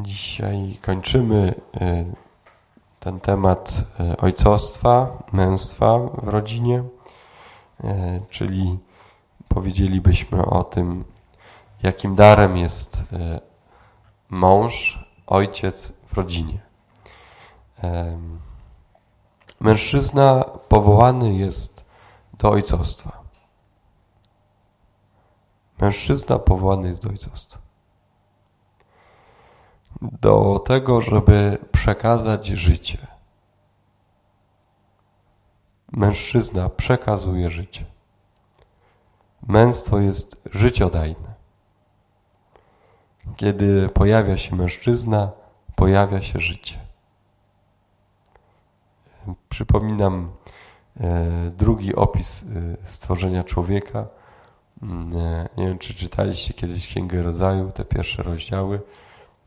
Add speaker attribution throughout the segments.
Speaker 1: Dzisiaj kończymy y, ten temat y, ojcostwa, męstwa w rodzinie, y, czyli powiedzielibyśmy o tym, jakim darem jest mąż, ojciec w rodzinie. Mężczyzna powołany jest do ojcostwa. Mężczyzna powołany jest do ojcostwa do tego, żeby przekazać życie. Mężczyzna przekazuje życie. Męstwo jest życiodajne. Kiedy pojawia się mężczyzna, pojawia się życie. Przypominam e, drugi opis e, stworzenia człowieka. Mm, e, nie wiem, czy czytaliście kiedyś Księgę Rodzaju, te pierwsze rozdziały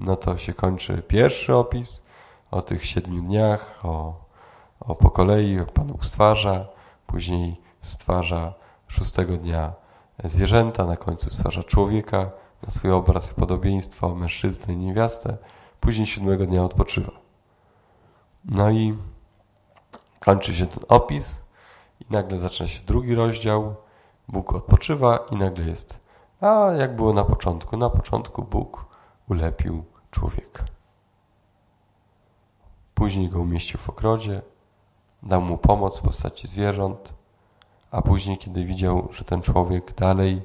Speaker 1: no to się kończy pierwszy opis o tych siedmiu dniach, o, o po kolei Pan Bóg stwarza, później stwarza szóstego dnia zwierzęta, na końcu stwarza człowieka na swój obraz i podobieństwo, mężczyznę i niewiastę, później siódmego dnia odpoczywa. No i kończy się ten opis i nagle zaczyna się drugi rozdział, Bóg odpoczywa i nagle jest, a jak było na początku? Na początku Bóg ulepił człowieka. Później go umieścił w ogrodzie, dał mu pomoc w postaci zwierząt, a później, kiedy widział, że ten człowiek dalej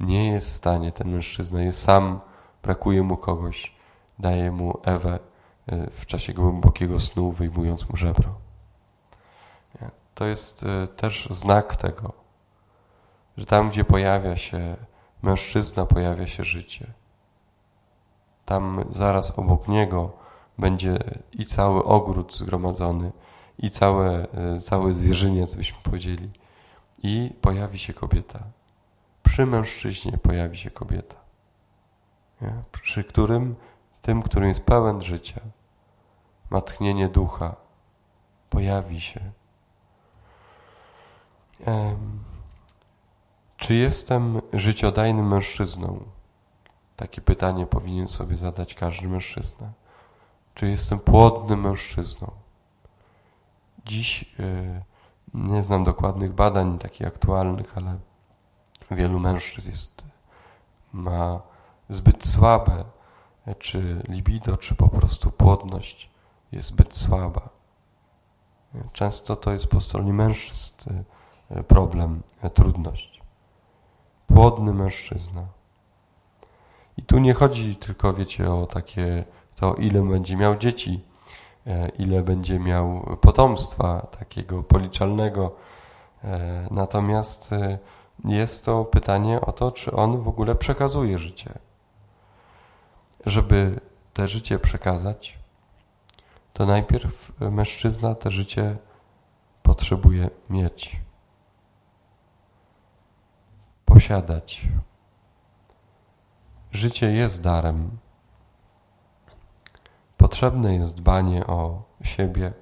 Speaker 1: nie jest w stanie, ten mężczyzna jest sam, brakuje mu kogoś, daje mu Ewę e, w czasie głębokiego snu, wyjmując mu żebro. To jest e, też znak tego, że tam, gdzie pojawia się mężczyzna, pojawia się życie tam zaraz obok niego będzie i cały ogród zgromadzony, i całe, e, cały zwierzyniec, byśmy powiedzieli. I pojawi się kobieta. Przy mężczyźnie pojawi się kobieta. Nie? Przy którym, tym, którym jest pełen życia, ma tchnienie ducha, pojawi się. Czy jestem życiodajnym mężczyzną? Takie pytanie powinien sobie zadać każdy mężczyzna. Czy jestem płodnym mężczyzną? Dziś yy, nie znam dokładnych badań takich aktualnych, ale wielu mężczyzn jest, ma zbyt słabe, czy libido, czy po prostu płodność jest zbyt słaba. Często to jest po stronie mężczyzn y, problem, y, trudność. Płodny mężczyzna. I tu nie chodzi tylko, wiecie, o takie to, ile będzie miał dzieci, e, ile będzie miał potomstwa takiego policzalnego. E, natomiast e, jest to pytanie o to, czy on w ogóle przekazuje życie. Żeby te życie przekazać, to najpierw mężczyzna te życie potrzebuje mieć, posiadać. Życie jest darem. Potrzebne jest dbanie o siebie.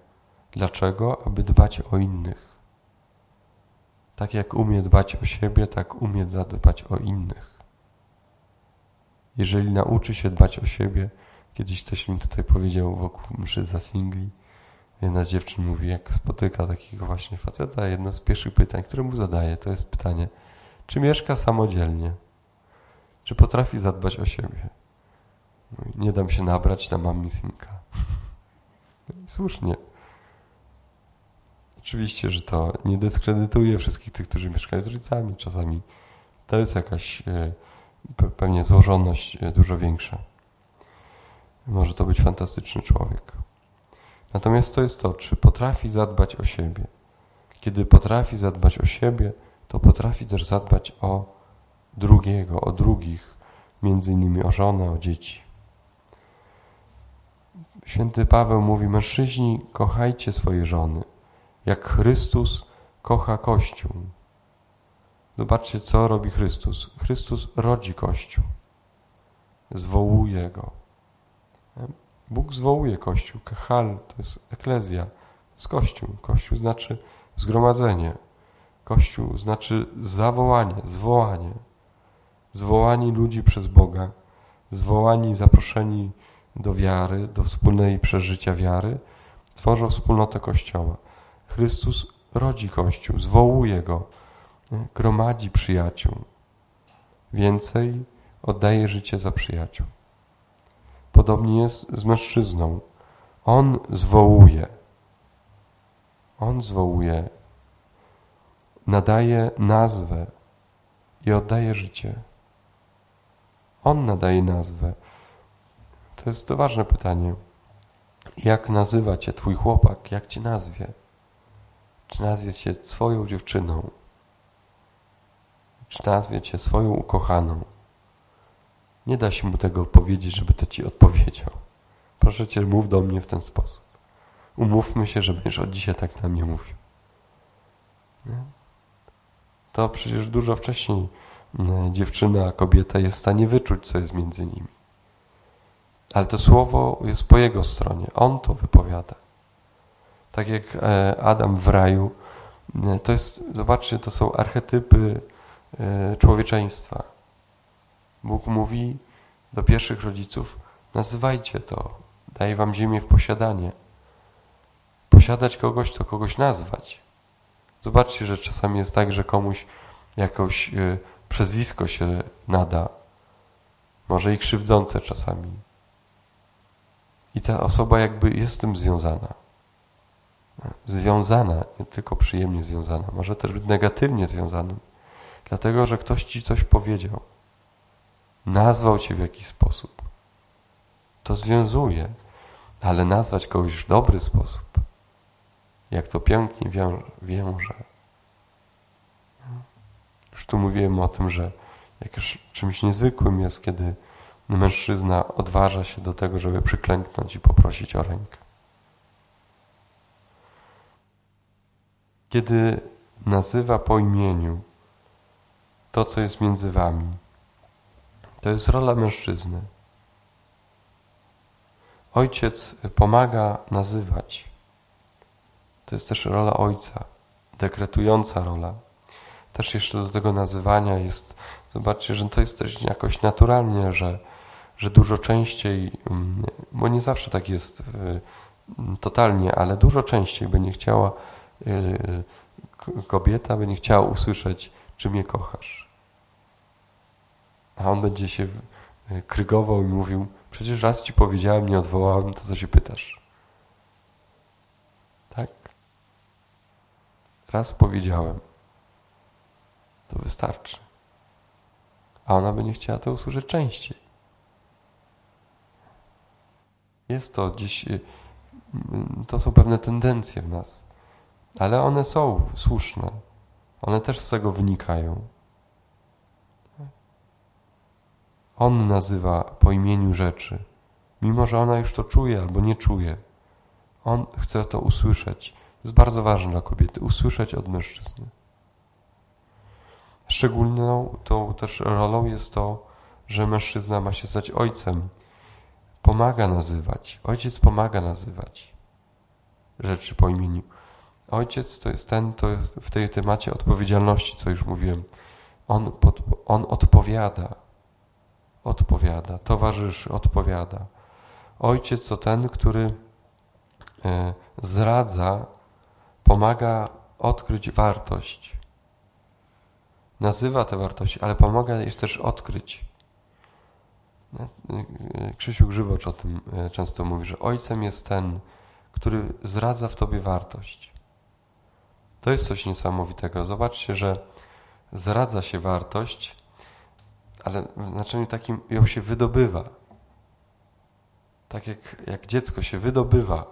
Speaker 1: Dlaczego? Aby dbać o innych. Tak jak umie dbać o siebie, tak umie zadbać o innych. Jeżeli nauczy się dbać o siebie, kiedyś ktoś mi tutaj powiedział wokół mszy za singli, jedna z dziewczyn mówi, jak spotyka takiego właśnie faceta, jedno z pierwszych pytań, które mu zadaje, to jest pytanie, czy mieszka samodzielnie? Czy potrafi zadbać o siebie? Nie dam się nabrać na mamisinka. Słusznie. Oczywiście, że to nie dyskredytuje wszystkich tych, którzy mieszkają z rodzicami. Czasami to jest jakaś e, pewnie złożoność e, dużo większa. Może to być fantastyczny człowiek. Natomiast to jest to, czy potrafi zadbać o siebie. Kiedy potrafi zadbać o siebie, to potrafi też zadbać o drugiego, o drugich, między innymi o żonę, o dzieci. Święty Paweł mówi, mężczyźni, kochajcie swoje żony, jak Chrystus kocha Kościół. Zobaczcie, co robi Chrystus. Chrystus rodzi Kościół. Zwołuje go. Bóg zwołuje Kościół. Kechal to jest eklezja, z Kościół. Kościół znaczy zgromadzenie. Kościół znaczy zawołanie, zwołanie zwołani ludzi przez Boga, zwołani, zaproszeni do wiary, do wspólnej przeżycia wiary, tworzą wspólnotę Kościoła. Chrystus rodzi Kościół, zwołuje go, gromadzi przyjaciół. Więcej oddaje życie za przyjaciół. Podobnie jest z mężczyzną. On zwołuje. On zwołuje, nadaje nazwę i oddaje życie. On nadaje nazwę. To jest to ważne pytanie. Jak nazywa cię twój chłopak? Jak cię nazwie? Czy nazwie cię swoją dziewczyną? Czy nazwie cię swoją ukochaną? Nie da się mu tego powiedzieć, żeby to ci odpowiedział. Proszę cię, mów do mnie w ten sposób. Umówmy się, że będziesz od dzisiaj tak na mnie mówił. Nie? To przecież dużo wcześniej dziewczyna, a kobieta jest w stanie wyczuć, co jest między nimi. Ale to słowo jest po jego stronie. On to wypowiada. Tak jak e, Adam w raju, to jest, zobaczcie, to są archetypy e, człowieczeństwa. Bóg mówi do pierwszych rodziców, nazywajcie to, daję wam ziemię w posiadanie. Posiadać kogoś to kogoś nazwać. Zobaczcie, że czasami jest tak, że komuś jakoś e, przezwisko się nada, może i krzywdzące czasami. I ta osoba jakby jest z tym związana. Związana, nie tylko przyjemnie związana, może też być negatywnie związana, dlatego że ktoś ci coś powiedział, nazwał cię w jakiś sposób. To związuje, ale nazwać kogoś w dobry sposób, jak to pięknie wiąże. Już tu mówiłem o tym, że jakimś czymś niezwykłym jest, kiedy mężczyzna odważa się do tego, żeby przyklęknąć i poprosić o rękę. Kiedy nazywa po imieniu to, co jest między wami, to jest rola mężczyzny. Ojciec pomaga nazywać. To jest też rola ojca, dekretująca rola. Też jeszcze do tego nazywania jest, zobaczcie, że to jest też jakoś naturalnie, że że dużo częściej, mm, bo nie zawsze tak jest y, totalnie, ale dużo częściej będzie chciała y, kobieta będzie chciała usłyszeć, czy mnie kochasz. A on będzie się y, krygował i mówił, przecież raz ci powiedziałem, nie odwołałem, to co się pytasz? Tak? Raz powiedziałem. To wystarczy. A ona będzie chciała to usłyszeć częściej. Jest to dziś, y, to są pewne tendencje w nas, ale one są słuszne. One też z tego wynikają. On nazywa po imieniu rzeczy, mimo że ona już to czuje albo nie czuje. On chce to usłyszeć. To jest bardzo ważne dla kobiety, usłyszeć od mężczyzny. Szczególną tą też rolą jest to, że mężczyzna ma się stać ojcem pomaga nazywać. Ojciec pomaga nazywać rzeczy po imieniu. Ojciec to jest ten, to jest w tej temacie odpowiedzialności, co już mówiłem. On, pod, on odpowiada. Odpowiada. Towarzyszy, odpowiada. Ojciec to ten, który e, zradza, pomaga odkryć wartość. Nazywa te wartości, ale pomaga je też odkryć. Krzysiu Grzywocz o tym e, często mówi, że ojcem jest ten, który zradza w tobie wartość. To jest coś niesamowitego. Zobaczcie, że zradza się wartość, ale w znaczeniu takim ją się wydobywa. Tak jak, jak dziecko się wydobywa,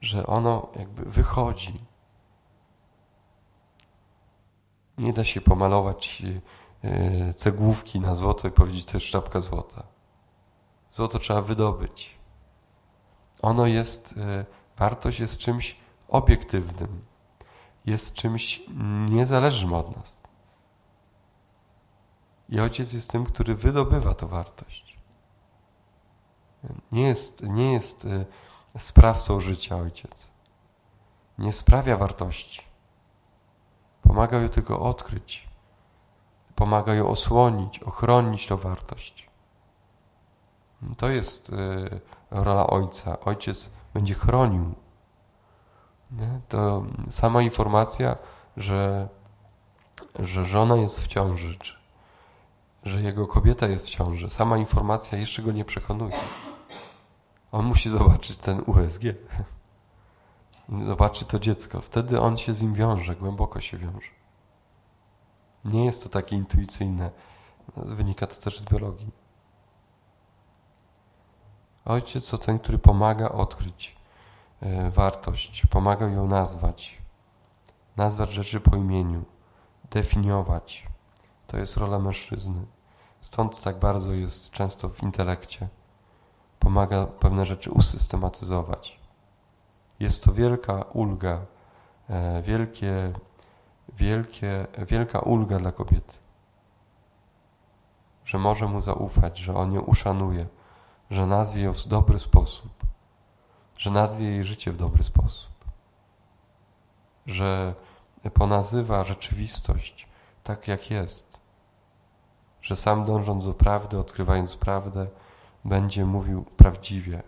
Speaker 1: że ono jakby wychodzi. Nie da się pomalować E, cegłówki na złoto i powiedzieć, to jest sztabka złota. Złoto trzeba wydobyć. Ono jest, e, wartość jest czymś obiektywnym. Jest czymś niezależnym od nas. I ojciec jest tym, który wydobywa tę wartość. Nie jest, nie jest e, sprawcą życia ojciec. Nie sprawia wartości. Pomaga ją tylko odkryć pomaga ją osłonić, ochronić tę wartość. To jest y, rola ojca. Ojciec będzie chronił. To sama informacja, że, że żona jest w ciąży, czy, że jego kobieta jest w ciąży, sama informacja jeszcze go nie przekonuje. On musi zobaczyć ten USG. Zobaczy to dziecko. Wtedy on się z nim wiąże, głęboko się wiąże. Nie jest to takie intuicyjne. Wynika to też z biologii. Ojciec to ten, który pomaga odkryć e, wartość, pomaga ją nazwać, nazwać rzeczy po imieniu, definiować. To jest rola mężczyzny. Stąd tak bardzo jest często w intelekcie. Pomaga pewne rzeczy usystematyzować. Jest to wielka ulga, e, wielkie, wielkie, wielka ulga dla kobiety. Że może mu zaufać, że on ją uszanuje, że nazwie ją w dobry sposób, że nazwie jej życie w dobry sposób, że ponazywa rzeczywistość tak, jak jest, że sam dążąc do prawdy, odkrywając prawdę, będzie mówił prawdziwie.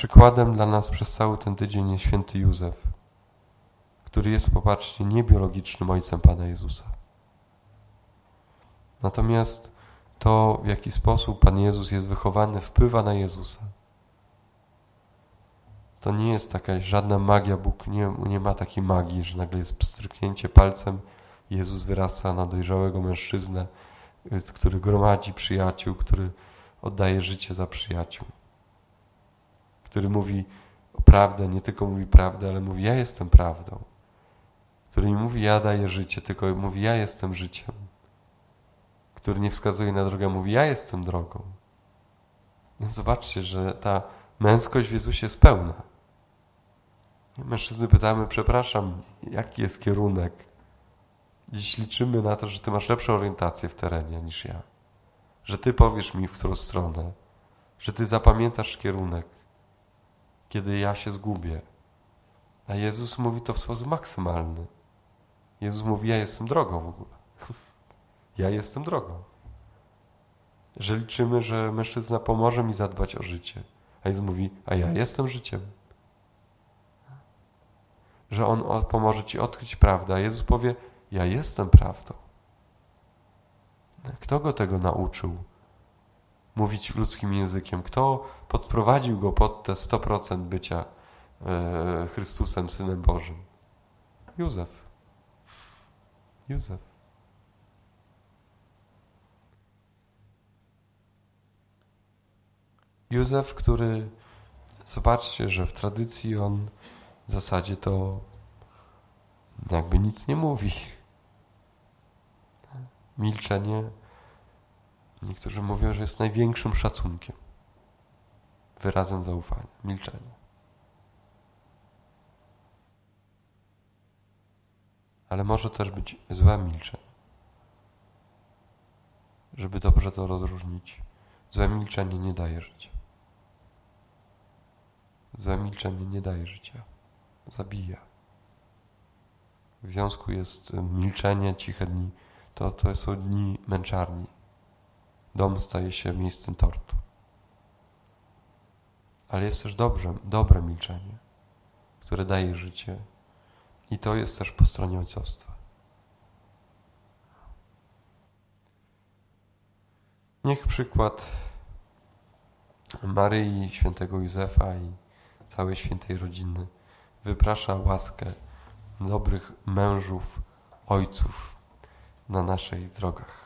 Speaker 1: Przykładem dla nas przez cały ten tydzień jest święty Józef, który jest, popatrzcie, niebiologicznym ojcem Pana Jezusa. Natomiast to, w jaki sposób Pan Jezus jest wychowany, wpływa na Jezusa. To nie jest jakaś żadna magia, Bóg nie, nie ma takiej magii, że nagle jest pstryknięcie palcem, Jezus wyrasta na dojrzałego mężczyznę, który gromadzi przyjaciół, który oddaje życie za przyjaciół, który mówi prawdę, nie tylko mówi prawdę, ale mówi ja jestem prawdą, który nie mówi ja daję życie, tylko mówi ja jestem życiem który nie wskazuje na drogę, mówi: Ja jestem drogą. Więc zobaczcie, że ta męskość w Jezusie jest pełna. Mężczyzny pytamy: Przepraszam, jaki jest kierunek? Dziś liczymy na to, że Ty masz lepszą orientację w terenie niż ja. Że Ty powiesz mi, w którą stronę. Że Ty zapamiętasz kierunek, kiedy ja się zgubię. A Jezus mówi to w sposób maksymalny. Jezus mówi: Ja jestem drogą w ogóle. Ja jestem drogą. Że liczymy, że mężczyzna pomoże mi zadbać o życie. A Jezus mówi, a ja jestem życiem. Że On pomoże ci odkryć prawdę. A Jezus powie, ja jestem prawdą. Kto go tego nauczył? Mówić ludzkim językiem. Kto podprowadził go pod te 100% bycia e, Chrystusem, Synem Bożym? Józef. Józef. Józef, który zobaczcie, że w tradycji on w zasadzie to jakby nic nie mówi. Milczenie, niektórzy mówią, że jest największym szacunkiem, wyrazem zaufania. Milczenie. Ale może też być złe milczenie. Żeby dobrze to rozróżnić. Złe milczenie nie daje życia. Złe milczenie nie daje życia, zabija. W związku jest milczenie, ciche dni, to, to są dni męczarni. Dom staje się miejscem tortu. Ale jest też dobrze, dobre milczenie, które daje życie. I to jest też po stronie ojcostwa. Niech przykład Maryi, świętego Józefa i całej świętej rodziny. Wyprasza łaskę dobrych mężów, ojców na naszych drogach.